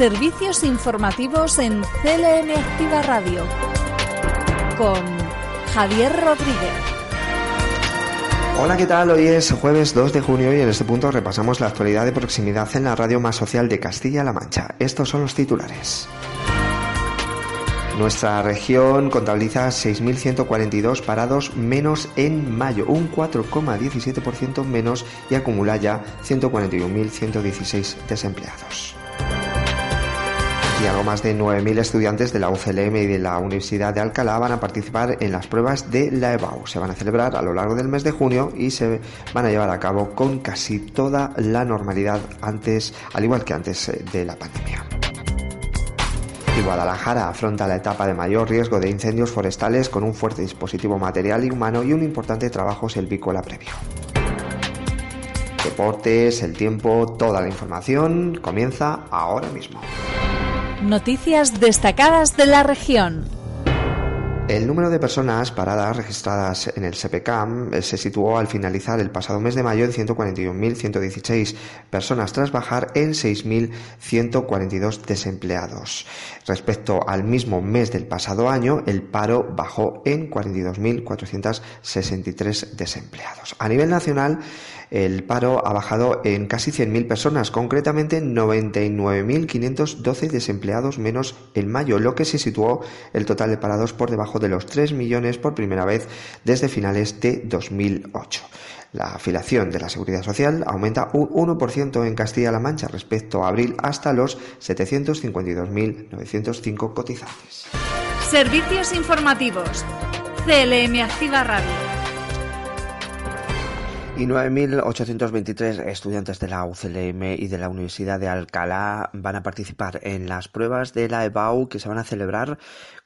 Servicios informativos en CLM Activa Radio con Javier Rodríguez. Hola, ¿qué tal? Hoy es jueves 2 de junio y en este punto repasamos la actualidad de proximidad en la radio más social de Castilla-La Mancha. Estos son los titulares. Nuestra región contabiliza 6.142 parados menos en mayo, un 4,17% menos y acumula ya 141.116 desempleados y algo más de 9.000 estudiantes de la UCLM y de la Universidad de Alcalá van a participar en las pruebas de la EBAU. Se van a celebrar a lo largo del mes de junio y se van a llevar a cabo con casi toda la normalidad antes, al igual que antes eh, de la pandemia. Y Guadalajara afronta la etapa de mayor riesgo de incendios forestales con un fuerte dispositivo material y humano y un importante trabajo silvícola previo. Deportes, el tiempo, toda la información comienza ahora mismo. Noticias destacadas de la región. El número de personas paradas registradas en el SEPECAM eh, se situó al finalizar el pasado mes de mayo en 141.116 personas tras bajar en 6.142 desempleados. Respecto al mismo mes del pasado año, el paro bajó en 42.463 desempleados. A nivel nacional, el paro ha bajado en casi 100.000 personas, concretamente 99.512 desempleados menos en mayo, lo que se situó el total de parados por debajo de los 3 millones por primera vez desde finales de 2008. La afiliación de la Seguridad Social aumenta un 1% en Castilla-La Mancha respecto a abril hasta los 752.905 cotizantes. Servicios informativos. CLM Activa Radio y 9.823 estudiantes de la UCLM y de la Universidad de Alcalá van a participar en las pruebas de la EBAU que se van a celebrar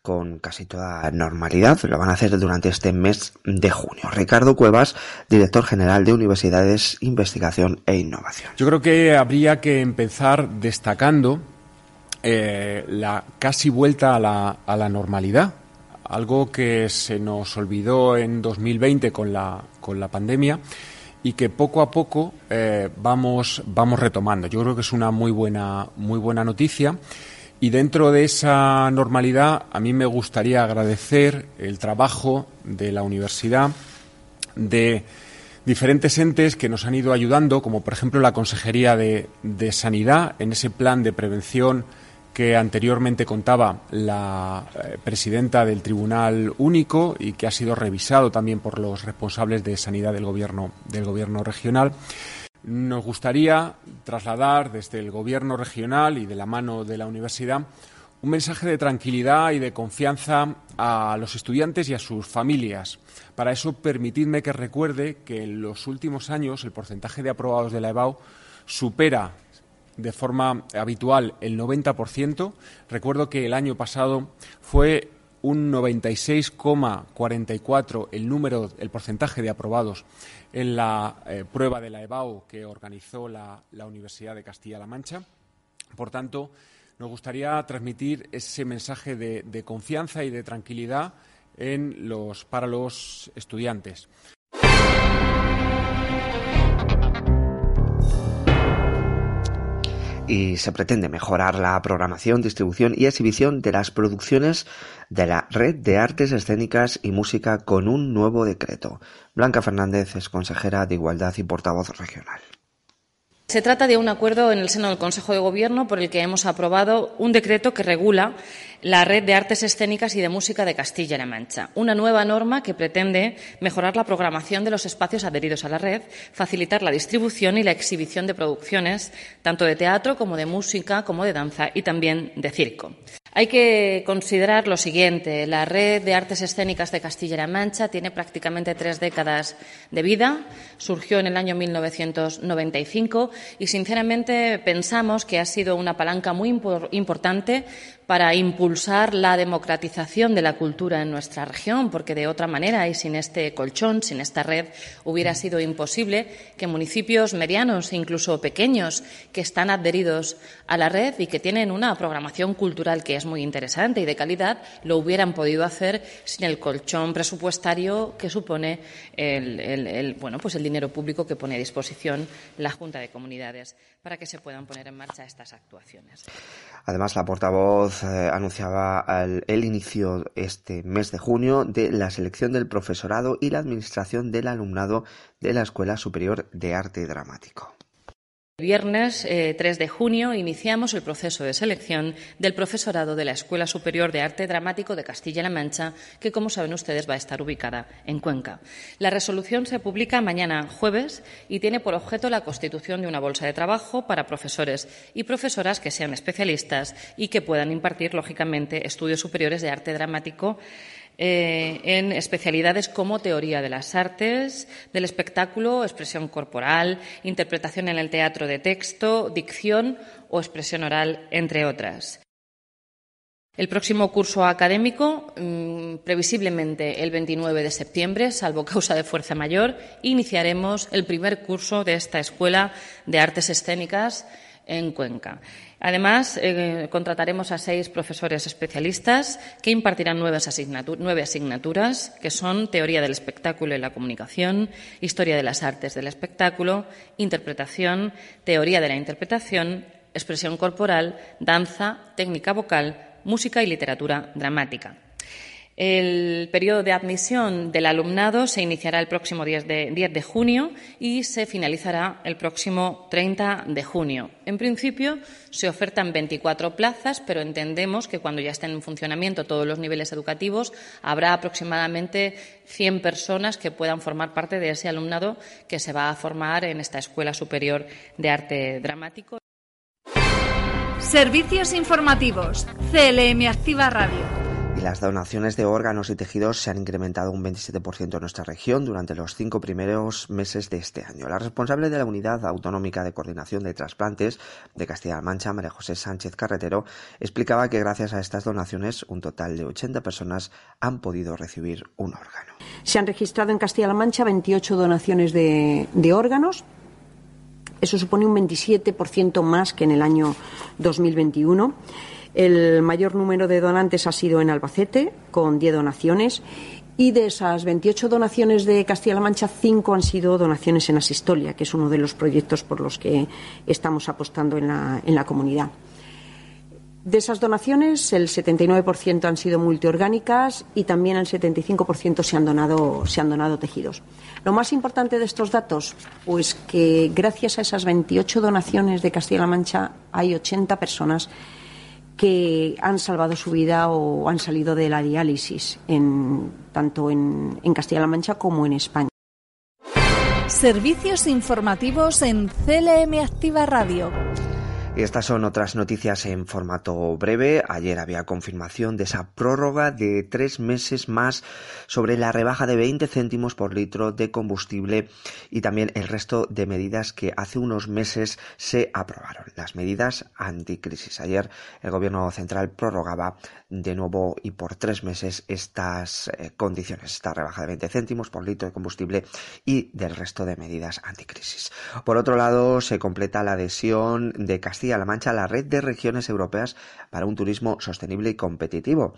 con casi toda normalidad. Lo van a hacer durante este mes de junio. Ricardo Cuevas, director general de Universidades, Investigación e Innovación. Yo creo que habría que empezar destacando eh, la casi vuelta a la, a la normalidad algo que se nos olvidó en 2020 con la, con la pandemia y que poco a poco eh, vamos, vamos retomando. Yo creo que es una muy buena, muy buena noticia. Y dentro de esa normalidad, a mí me gustaría agradecer el trabajo de la universidad, de diferentes entes que nos han ido ayudando, como por ejemplo la Consejería de, de Sanidad, en ese plan de prevención que anteriormente contaba la eh, presidenta del Tribunal Único y que ha sido revisado también por los responsables de sanidad del gobierno, del gobierno regional. Nos gustaría trasladar desde el gobierno regional y de la mano de la universidad un mensaje de tranquilidad y de confianza a los estudiantes y a sus familias. Para eso, permitidme que recuerde que en los últimos años el porcentaje de aprobados de la EBAU supera de forma habitual el 90%. Recuerdo que el año pasado fue un 96,44 el número, el porcentaje de aprobados en la eh, prueba de la EBAU que organizó la, Universidad de Castilla-La Mancha. Por tanto, nos gustaría transmitir ese mensaje de, de confianza y de tranquilidad en los, para los estudiantes. Y se pretende mejorar la programación, distribución y exhibición de las producciones de la Red de Artes Escénicas y Música con un nuevo decreto. Blanca Fernández es consejera de Igualdad y portavoz regional. Se trata de un acuerdo en el seno del Consejo de Gobierno por el que hemos aprobado un decreto que regula la Red de Artes Escénicas y de Música de Castilla-La Mancha, una nueva norma que pretende mejorar la programación de los espacios adheridos a la red, facilitar la distribución y la exhibición de producciones tanto de teatro como de música, como de danza y también de circo. Hay que considerar lo siguiente. La red de artes escénicas de Castilla-La Mancha tiene prácticamente tres décadas de vida. Surgió en el año 1995 y, sinceramente, pensamos que ha sido una palanca muy importante para impulsar la democratización de la cultura en nuestra región, porque de otra manera y sin este colchón, sin esta red, hubiera sido imposible que municipios medianos e incluso pequeños que están adheridos a la red y que tienen una programación cultural que es muy interesante y de calidad lo hubieran podido hacer sin el colchón presupuestario que supone el, bueno, pues el dinero público que pone a disposición la Junta de Comunidades para que se puedan poner en marcha estas actuaciones. Además, la portavoz eh, anunciaba el, inicio este mes de junio de la selección del profesorado y la administración del alumnado de la Escuela Superior de Arte Dramático. Viernes 3 eh, de junio iniciamos el proceso de selección del profesorado de la Escuela Superior de Arte Dramático de Castilla-La Mancha, que, como saben ustedes, va a estar ubicada en Cuenca. La resolución se publica mañana jueves y tiene por objeto la constitución de una bolsa de trabajo para profesores y profesoras que sean especialistas y que puedan impartir, lógicamente, estudios superiores de arte dramático eh, en especialidades como teoría de las artes, del espectáculo, expresión corporal, interpretación en el teatro de texto, dicción o expresión oral, entre otras. El próximo curso académico, mm, previsiblemente el 29 de septiembre, salvo causa de fuerza mayor, iniciaremos el primer curso de esta Escuela de Artes Escénicas en Cuenca. Además, eh, contrataremos a seis profesores especialistas que impartirán nueve asignaturas, que son Teoría del Espectáculo y la Comunicación, Historia de las Artes del Espectáculo, Interpretación, Teoría de la Interpretación, Expresión Corporal, Danza, Técnica Vocal, Música y Literatura Dramática. El periodo de admisión del alumnado se iniciará el próximo 10 de, junio y se finalizará el próximo 30 de junio. En principio, se ofertan 24 plazas, pero entendemos que cuando ya estén en funcionamiento todos los niveles educativos, habrá aproximadamente 100 personas que puedan formar parte de ese alumnado que se va a formar en esta Escuela Superior de Arte Dramático. Servicios informativos. CLM Activa Radio las donaciones de órganos y tejidos se han incrementado un 27% en nuestra región durante los cinco primeros meses de este año. La responsable de la Unidad Autonómica de Coordinación de Trasplantes de Castilla-La Mancha, María José Sánchez Carretero, explicaba que gracias a estas donaciones un total de 80 personas han podido recibir un órgano. Se han registrado en Castilla-La Mancha 28 donaciones de, de órganos. Eso supone un 27% más que en el año 2021. El mayor número de donantes ha sido en Albacete, con 10 donaciones. Y de esas 28 donaciones de Castilla-La Mancha, 5 han sido donaciones en Asistolia, que es uno de los proyectos por los que estamos apostando en la, en la comunidad. De esas donaciones, el 79% han sido multiorgánicas y también el 75% se han, donado, se han donado tejidos. Lo más importante de estos datos, pues que gracias a esas 28 donaciones de Castilla-La Mancha hay 80 personas que han salvado su vida o han salido de la diálisis, en, tanto en, en Castilla-La Mancha como en España. Servicios informativos en CLM Activa Radio. Estas son otras noticias en formato breve. Ayer había confirmación de esa prórroga de tres meses más sobre la rebaja de 20 céntimos por litro de combustible y también el resto de medidas que hace unos meses se aprobaron. Las medidas anticrisis. Ayer el gobierno central prorrogaba de nuevo y por tres meses estas eh, condiciones, esta rebaja de 20 céntimos por litro de combustible y del resto de medidas anticrisis. Por otro lado, se completa la adhesión de Castilla Castilla-La Mancha la red de regiones europeas para un turismo sostenible y competitivo.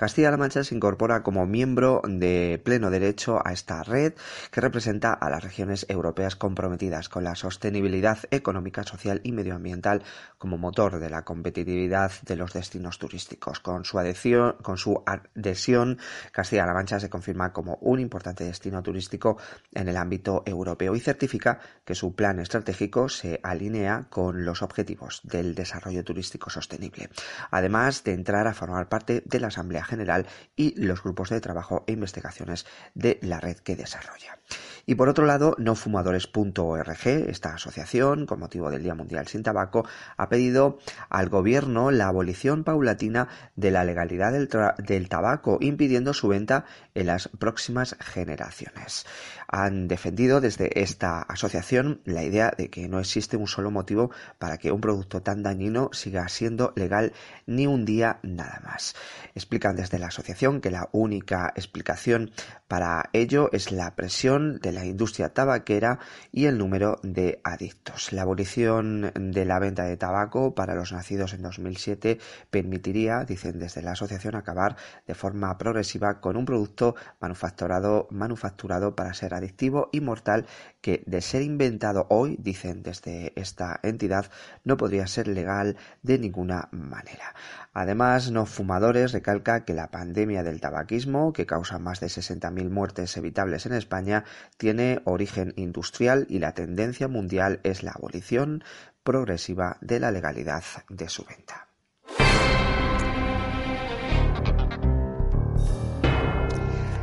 Castilla-La Mancha se incorpora como miembro de pleno derecho a esta red que representa a las regiones europeas comprometidas con la sostenibilidad económica, social y medioambiental como motor de la competitividad de los destinos turísticos. Con su adhesión, Castilla-La Mancha se confirma como un importante destino turístico en el ámbito europeo y certifica que su plan estratégico se alinea con los objetivos del desarrollo turístico sostenible, además de entrar a formar parte de la Asamblea general y los grupos de trabajo e investigaciones de la red que desarrolla. Y por otro lado, nofumadores.org, esta asociación, con motivo del Día Mundial sin Tabaco, ha pedido al gobierno la abolición paulatina de la legalidad del, del tabaco, impidiendo su venta en las próximas generaciones. Han defendido desde esta asociación la idea de que no existe un solo motivo para que un producto tan dañino siga siendo legal ni un día nada más. Explican desde la asociación que la única explicación para ello es la presión de la industria tabaquera y el número de adictos. La abolición de la venta de tabaco para los nacidos en 2007 permitiría, dicen desde la asociación, acabar de forma progresiva con un producto manufacturado, manufacturado para ser adictivo y mortal que, de ser inventado hoy, dicen desde esta entidad, no podría ser legal de ninguna manera. Además, No Fumadores recalca que la pandemia del tabaquismo, que causa más de 60.000 muertes evitables en España, tiene origen industrial y la tendencia mundial es la abolición progresiva de la legalidad de su venta.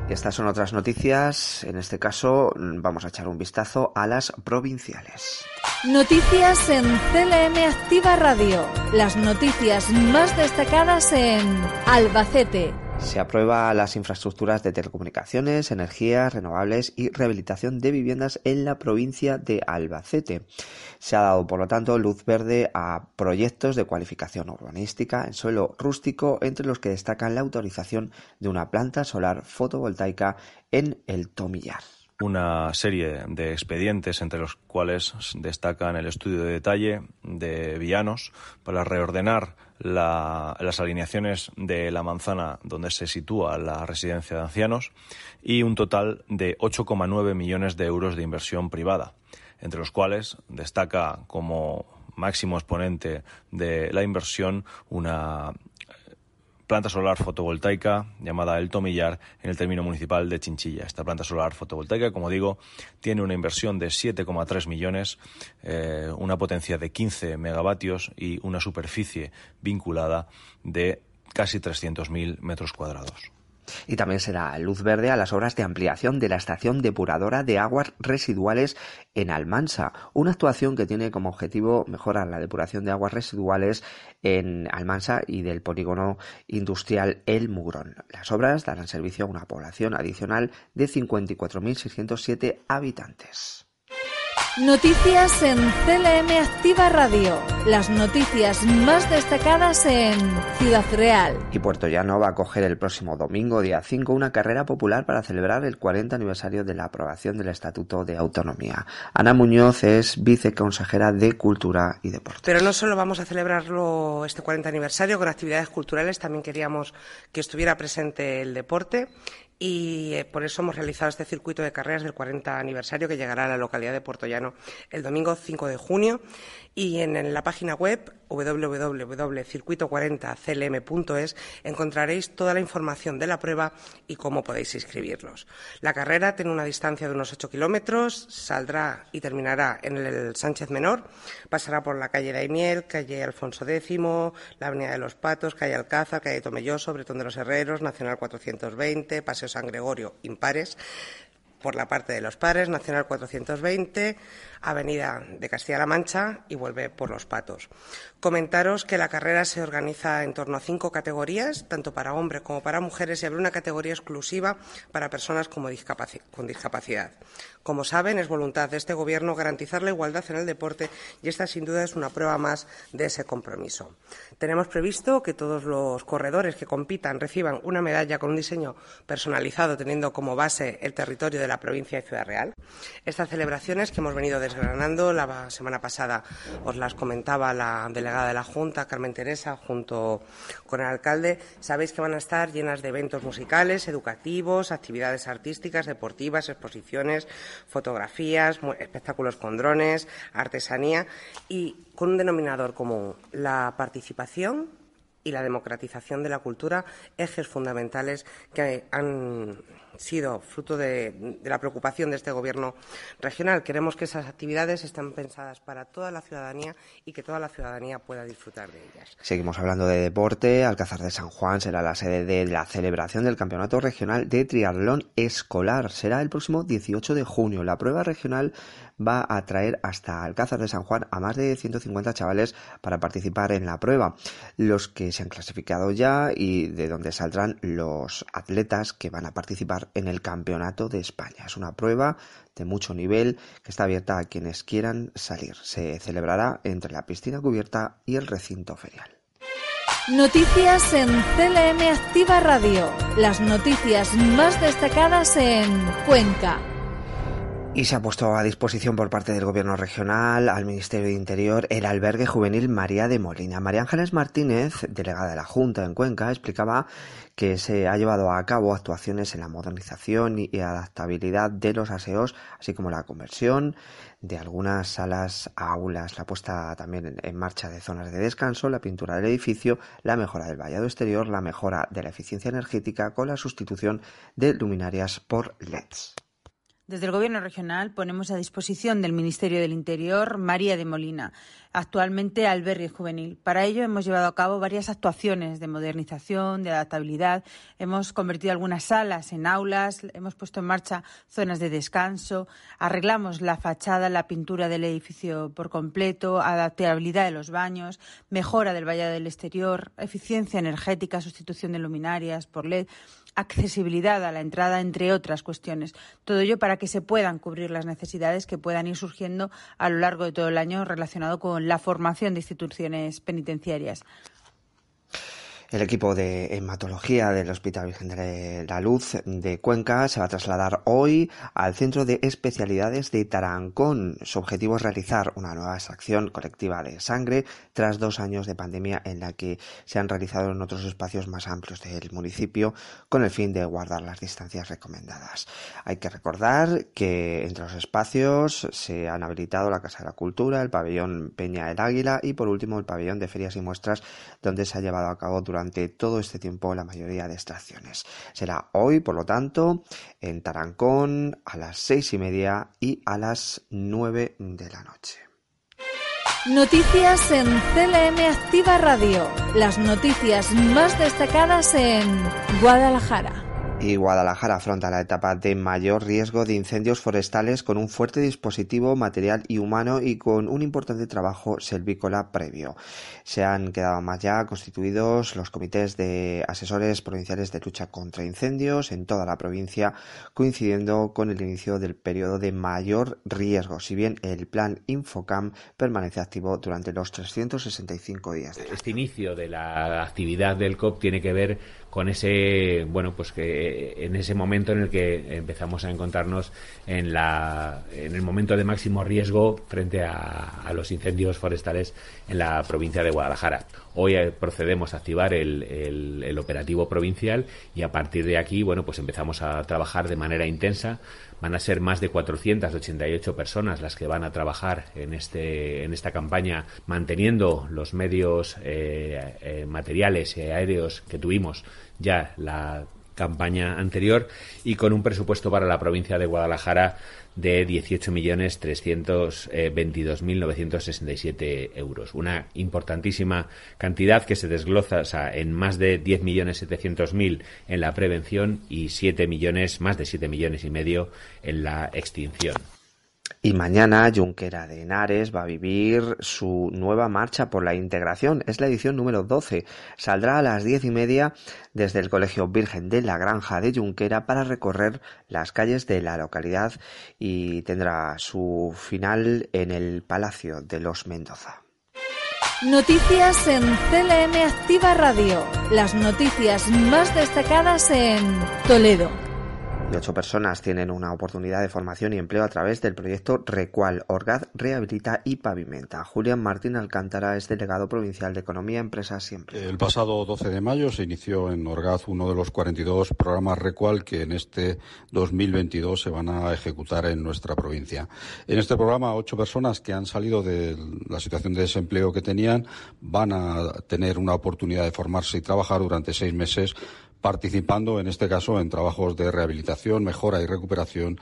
Estas son otras noticias. En este caso vamos a echar un vistazo a las provinciales. Noticias en CLM Activa Radio. Las noticias más destacadas en Albacete, se aprueba las infraestructuras de telecomunicaciones, energías renovables y rehabilitación de viviendas en la provincia de Albacete. Se ha dado, por lo tanto, luz verde a proyectos de cualificación urbanística en suelo rústico, entre los que destacan la autorización de una planta solar fotovoltaica en el Tomillar una serie de expedientes entre los cuales destacan el estudio de detalle de Villanos para reordenar las alineaciones de la manzana donde se sitúa la residencia de ancianos y un total de 8,9 millones de euros de inversión privada, entre los cuales destaca como máximo exponente de la inversión una planta solar fotovoltaica llamada El Tomillar en el término municipal de Chinchilla. Esta planta solar fotovoltaica, como digo, tiene una inversión de 7,3 millones, eh, una potencia de 15 megavatios y una superficie vinculada de casi 300.000 metros cuadrados. Y también se da luz verde a las obras de ampliación de la estación depuradora de aguas residuales en Almansa, una actuación que tiene como objetivo mejorar la depuración de aguas residuales en Almansa y del polígono industrial El Mugrón. Las obras darán servicio a una población adicional de 54.607 habitantes. Noticias en CLM Activa Radio. Las noticias más destacadas en Ciudad Real. Y Puerto Llano va a acoger el próximo domingo, día 5, una carrera popular para celebrar el 40 aniversario de la aprobación del Estatuto de Autonomía. Ana Muñoz es viceconsejera de Cultura y Deporte. Pero no solo vamos a celebrarlo este 40 aniversario con actividades culturales, también queríamos que estuviera presente el deporte y eh, por eso hemos realizado este circuito de carreras del 40 aniversario que llegará a la localidad de Puerto Llano el domingo 5 de junio. Y en, la página web www.circuito40clm.es encontraréis toda la información de la prueba y cómo podéis inscribirlos. La carrera tiene una distancia de unos 8 kilómetros, saldrá y terminará en el Sánchez Menor, pasará por la calle Daimiel, calle Alfonso X, la Avenida de los Patos, calle Alcázar, calle Tomelloso, Bretón de los Herreros, Nacional 420, Paseo San Gregorio, impares, por la parte de los pares, Nacional 420, Avenida de Castilla-La Mancha y vuelve por Los Patos. Comentaros que la carrera se organiza en torno a cinco categorías, tanto para hombres como para mujeres, y habrá una categoría exclusiva para personas con discapacidad. Como saben, es voluntad de este Gobierno garantizar la igualdad en el deporte y esta, sin duda, es una prueba más de ese compromiso. Tenemos previsto que todos los corredores que compitan reciban una medalla con un diseño personalizado, teniendo como base el territorio de la provincia de Ciudad Real. Estas celebraciones que hemos venido desgranando. La semana pasada os las comentaba la delegada de la Junta, Carmen Teresa, junto con el alcalde. Sabéis que van a estar llenas de eventos musicales, educativos, actividades artísticas, deportivas, exposiciones, fotografías, espectáculos con drones, artesanía y con un denominador común, la participación y la democratización de la cultura, ejes fundamentales que han sido fruto de, la preocupación de este Gobierno regional. Queremos que esas actividades estén pensadas para toda la ciudadanía y que toda la ciudadanía pueda disfrutar de ellas. Seguimos hablando de deporte. Alcázar de San Juan será la sede de la celebración del Campeonato Regional de Triatlón Escolar. Será el próximo 18 de junio. La prueba regional va a traer hasta Alcázar de San Juan a más de 150 chavales para participar en la prueba. Los que se han clasificado ya y de donde saldrán los atletas que van a participar en el Campeonato de España. Es una prueba de mucho nivel que está abierta a quienes quieran salir. Se celebrará entre la piscina cubierta y el recinto ferial. Noticias en CLM Activa Radio. Las noticias más destacadas en Cuenca, y se ha puesto a disposición por parte del Gobierno regional al Ministerio de Interior el albergue juvenil María de Molina. María Ángeles Martínez, delegada de la Junta en Cuenca, explicaba que se ha llevado a cabo actuaciones en la modernización y adaptabilidad de los aseos, así como la conversión de algunas salas a aulas, la puesta también en marcha de zonas de descanso, la pintura del edificio, la mejora del vallado exterior, la mejora de la eficiencia energética con la sustitución de luminarias por LEDs. Desde el Gobierno regional ponemos a disposición del Ministerio del Interior María de Molina, actualmente albergue juvenil. Para ello hemos llevado a cabo varias actuaciones de modernización, de adaptabilidad. Hemos convertido algunas salas en aulas, hemos puesto en marcha zonas de descanso, arreglamos la fachada, la pintura del edificio por completo, adaptabilidad de los baños, mejora del vallado del exterior, eficiencia energética, sustitución de luminarias por LED accesibilidad a la entrada, entre otras cuestiones. Todo ello para que se puedan cubrir las necesidades que puedan ir surgiendo a lo largo de todo el año relacionado con la formación de instituciones penitenciarias. El equipo de hematología del Hospital Virgen de la Luz de Cuenca se va a trasladar hoy al Centro de Especialidades de Tarancón. Su objetivo es realizar una nueva extracción colectiva de sangre tras dos años de pandemia en la que se han realizado en otros espacios más amplios del municipio con el fin de guardar las distancias recomendadas. Hay que recordar que entre los espacios se han habilitado la Casa de la Cultura, el pabellón Peña del Águila y por último el pabellón de ferias y muestras donde se ha llevado a cabo durante durante todo este tiempo la mayoría de extracciones. Será hoy, por lo tanto, en Tarancón a las seis y media y a las nueve de la noche. Noticias en CLM Activa Radio. Las noticias más destacadas en Guadalajara y Guadalajara afronta la etapa de mayor riesgo de incendios forestales con un fuerte dispositivo material y humano y con un importante trabajo selvícola previo. Se han quedado más ya constituidos los comités de asesores provinciales de lucha contra incendios en toda la provincia, coincidiendo con el inicio del periodo de mayor riesgo, si bien el plan Infocam permanece activo durante los 365 días. Este inicio de la actividad del COP tiene que ver con ese, bueno, pues que en ese momento en el que empezamos a encontrarnos en, la, en el momento de máximo riesgo frente a, los incendios forestales en la provincia de Guadalajara. Hoy eh, procedemos a activar el, el, operativo provincial y a partir de aquí, bueno, pues empezamos a trabajar de manera intensa. Van a ser más de 488 personas las que van a trabajar en, este, en esta campaña, manteniendo los medios eh, eh, materiales y aéreos que tuvimos ya la campaña anterior y con un presupuesto para la provincia de Guadalajara de 18.322.967 euros. Una importantísima cantidad que se desglosa en más de 10.700.000 en la prevención y 7 millones, más de 7 millones y medio en la extinción. Y mañana Junquera de Henares va a vivir su nueva marcha por la integración. Es la edición número 12. Saldrá a las diez y media desde el Colegio Virgen de la Granja de Junquera para recorrer las calles de la localidad y tendrá su final en el Palacio de los Mendoza. Noticias en CLM Activa Radio. Las noticias más destacadas en Toledo y ocho personas tienen una oportunidad de formación y empleo a través del proyecto Recual. Orgaz rehabilita y pavimenta. Julián Martín Alcántara es delegado provincial de Economía, Empresas Empleo. El pasado 12 de mayo se inició en Orgaz uno de los 42 programas Recual que en este 2022 se van a ejecutar en nuestra provincia. En este programa, ocho personas que han salido de la situación de desempleo que tenían van a tener una oportunidad de formarse y trabajar durante seis meses participando en este caso en trabajos de rehabilitación, mejora y recuperación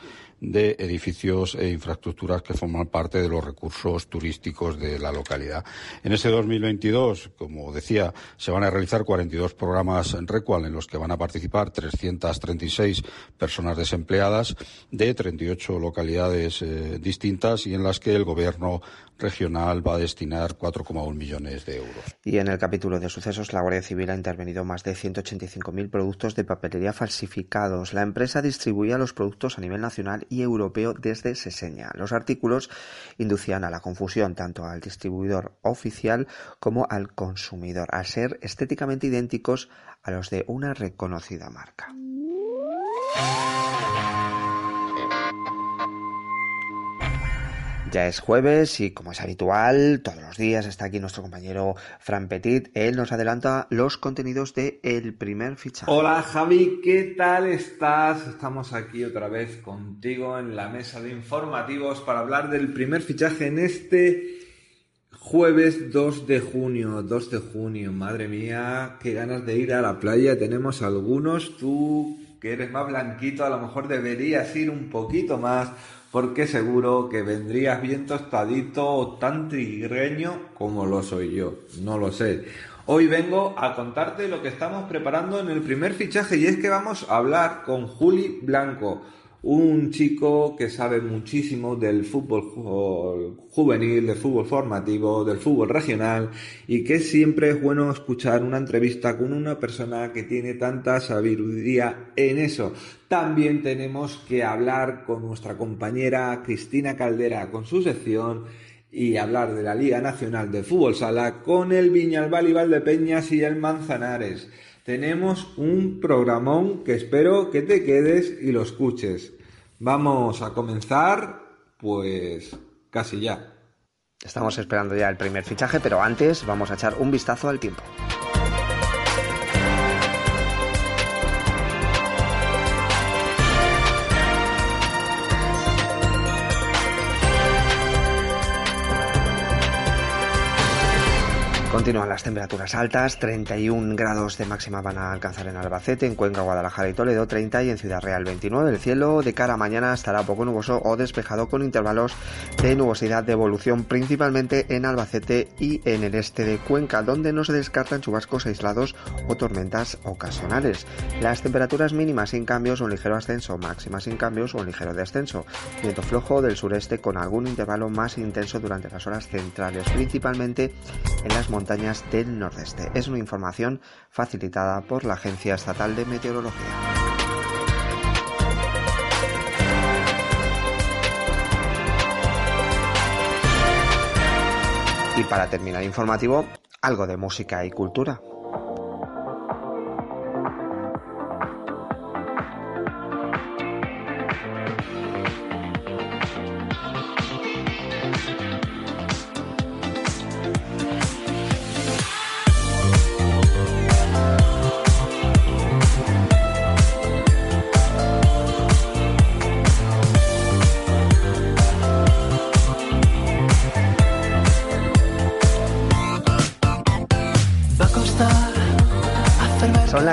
de edificios e infraestructuras que forman parte de los recursos turísticos de la localidad. En ese 2022, como decía, se van a realizar 42 programas en Recual en los que van a participar 336 personas desempleadas de 38 localidades eh, distintas y en las que el Gobierno regional va a destinar 4,1 millones de euros. Y en el capítulo de sucesos, la Guardia Civil ha intervenido más de 185.000 productos de papelería falsificados. La empresa distribuía los productos a nivel nacional europeo desde Seseña. Los artículos inducían a la confusión tanto al distribuidor oficial como al consumidor, al ser estéticamente idénticos a los de una reconocida marca. Ya es jueves y como es habitual, todos los días está aquí nuestro compañero Fran Petit. Él nos adelanta los contenidos de El Primer Fichaje. Hola Javi, ¿qué tal estás? Estamos aquí otra vez contigo en la mesa de informativos para hablar del primer fichaje en este jueves 2 de junio. 2 de junio, madre mía, qué ganas de ir a la playa tenemos algunos. Tú que eres más blanquito, a lo mejor deberías ir un poquito más porque seguro que vendrías bien tostadito o tan tigreño como lo soy yo, no lo sé. Hoy vengo a contarte lo que estamos preparando en el primer fichaje y es que vamos a hablar con Juli Blanco, un chico que sabe muchísimo del fútbol juvenil, del fútbol formativo, del fútbol regional y que siempre es bueno escuchar una entrevista con una persona que tiene tanta sabiduría en eso. También tenemos que hablar con nuestra compañera Cristina Caldera con su sección y hablar de la Liga Nacional de Fútbol Sala con el Viñalbal y Peñas y el Manzanares tenemos un programón que espero que te quedes y lo escuches. Vamos a comenzar, pues casi ya. Estamos esperando ya el primer fichaje, pero antes vamos a echar un vistazo al tiempo. Continúan las temperaturas altas, 31 grados de máxima van a alcanzar en Albacete, en Cuenca, Guadalajara y Toledo, 30 y en Ciudad Real 29. El cielo de cara a mañana estará poco nuboso o despejado con intervalos de nubosidad de evolución principalmente en Albacete y en el este de Cuenca, donde no se descartan chubascos aislados o tormentas ocasionales. Las temperaturas mínimas sin cambios o un ligero ascenso, máximas sin cambios o un ligero descenso. Viento flojo del sureste con algún intervalo más intenso durante las horas centrales, principalmente en las montañas montañas del nordeste. Es una información facilitada por la Agencia Estatal de Meteorología. Y para terminar informativo, algo de música y cultura.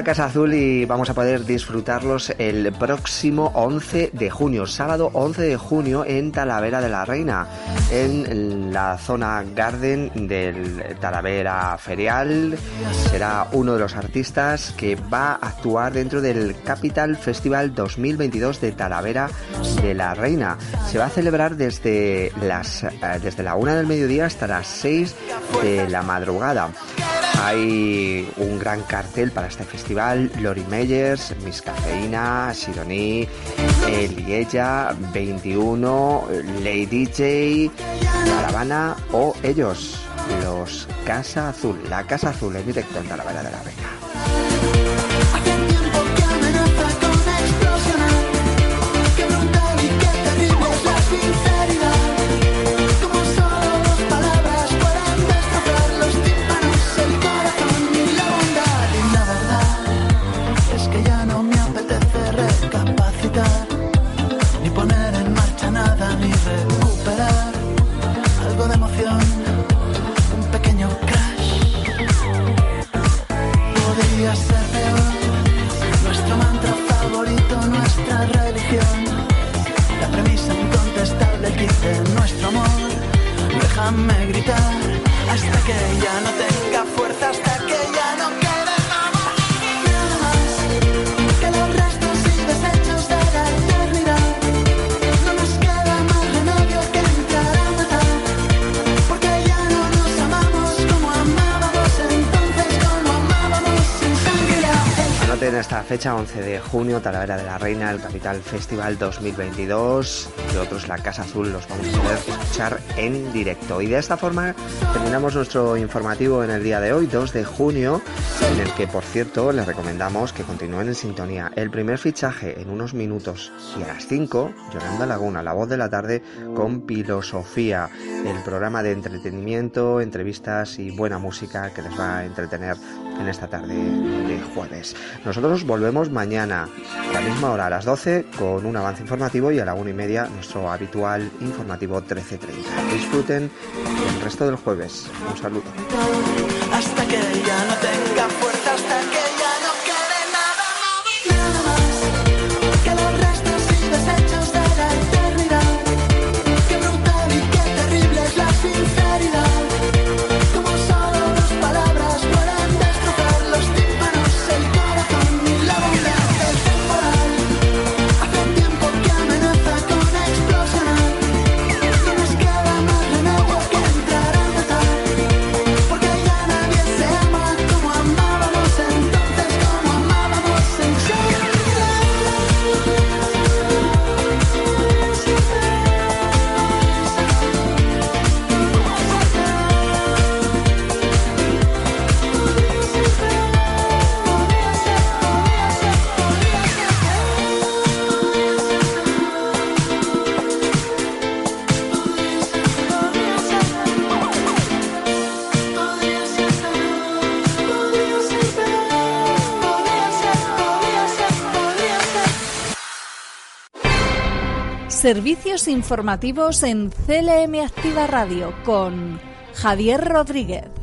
Casa Azul y vamos a poder disfrutarlos el próximo 11 de junio, sábado 11 de junio en Talavera de la Reina, en la zona Garden del Talavera Ferial. Será uno de los artistas que va a actuar dentro del Capital Festival 2022 de Talavera de la Reina. Se va a celebrar desde las eh, desde la una del mediodía hasta las 6 de la madrugada. Hay un gran cartel para este festival, Lori Meyers, Miss Cafeína, Sidoní, Eliella, 21, Lady J, Caravana o ellos, los Casa Azul, la Casa Azul en directo en Talavera de la Reina. Ya no tenga Anoten esta fecha, 11 de junio, Talavera de la Reina, el Capital Festival 2022. Y otros, la Casa Azul, los vamos a poder escuchar en directo. Y de esta forma terminamos nuestro informativo en el día de hoy, 2 de junio, en el que, por cierto, les recomendamos que continúen en sintonía. El primer fichaje en unos minutos y a las 5, Yolanda Laguna, la voz de la tarde, con Filosofía, el programa de entretenimiento, entrevistas y buena música que les va a entretener en esta tarde de jueves. Nosotros volvemos mañana a la misma hora, a las 12, con un avance informativo y a la una y media nuestro habitual informativo 13.30. Disfruten el resto del jueves. Un saludo. Servicios informativos en CLM Activa Radio con Javier Rodríguez.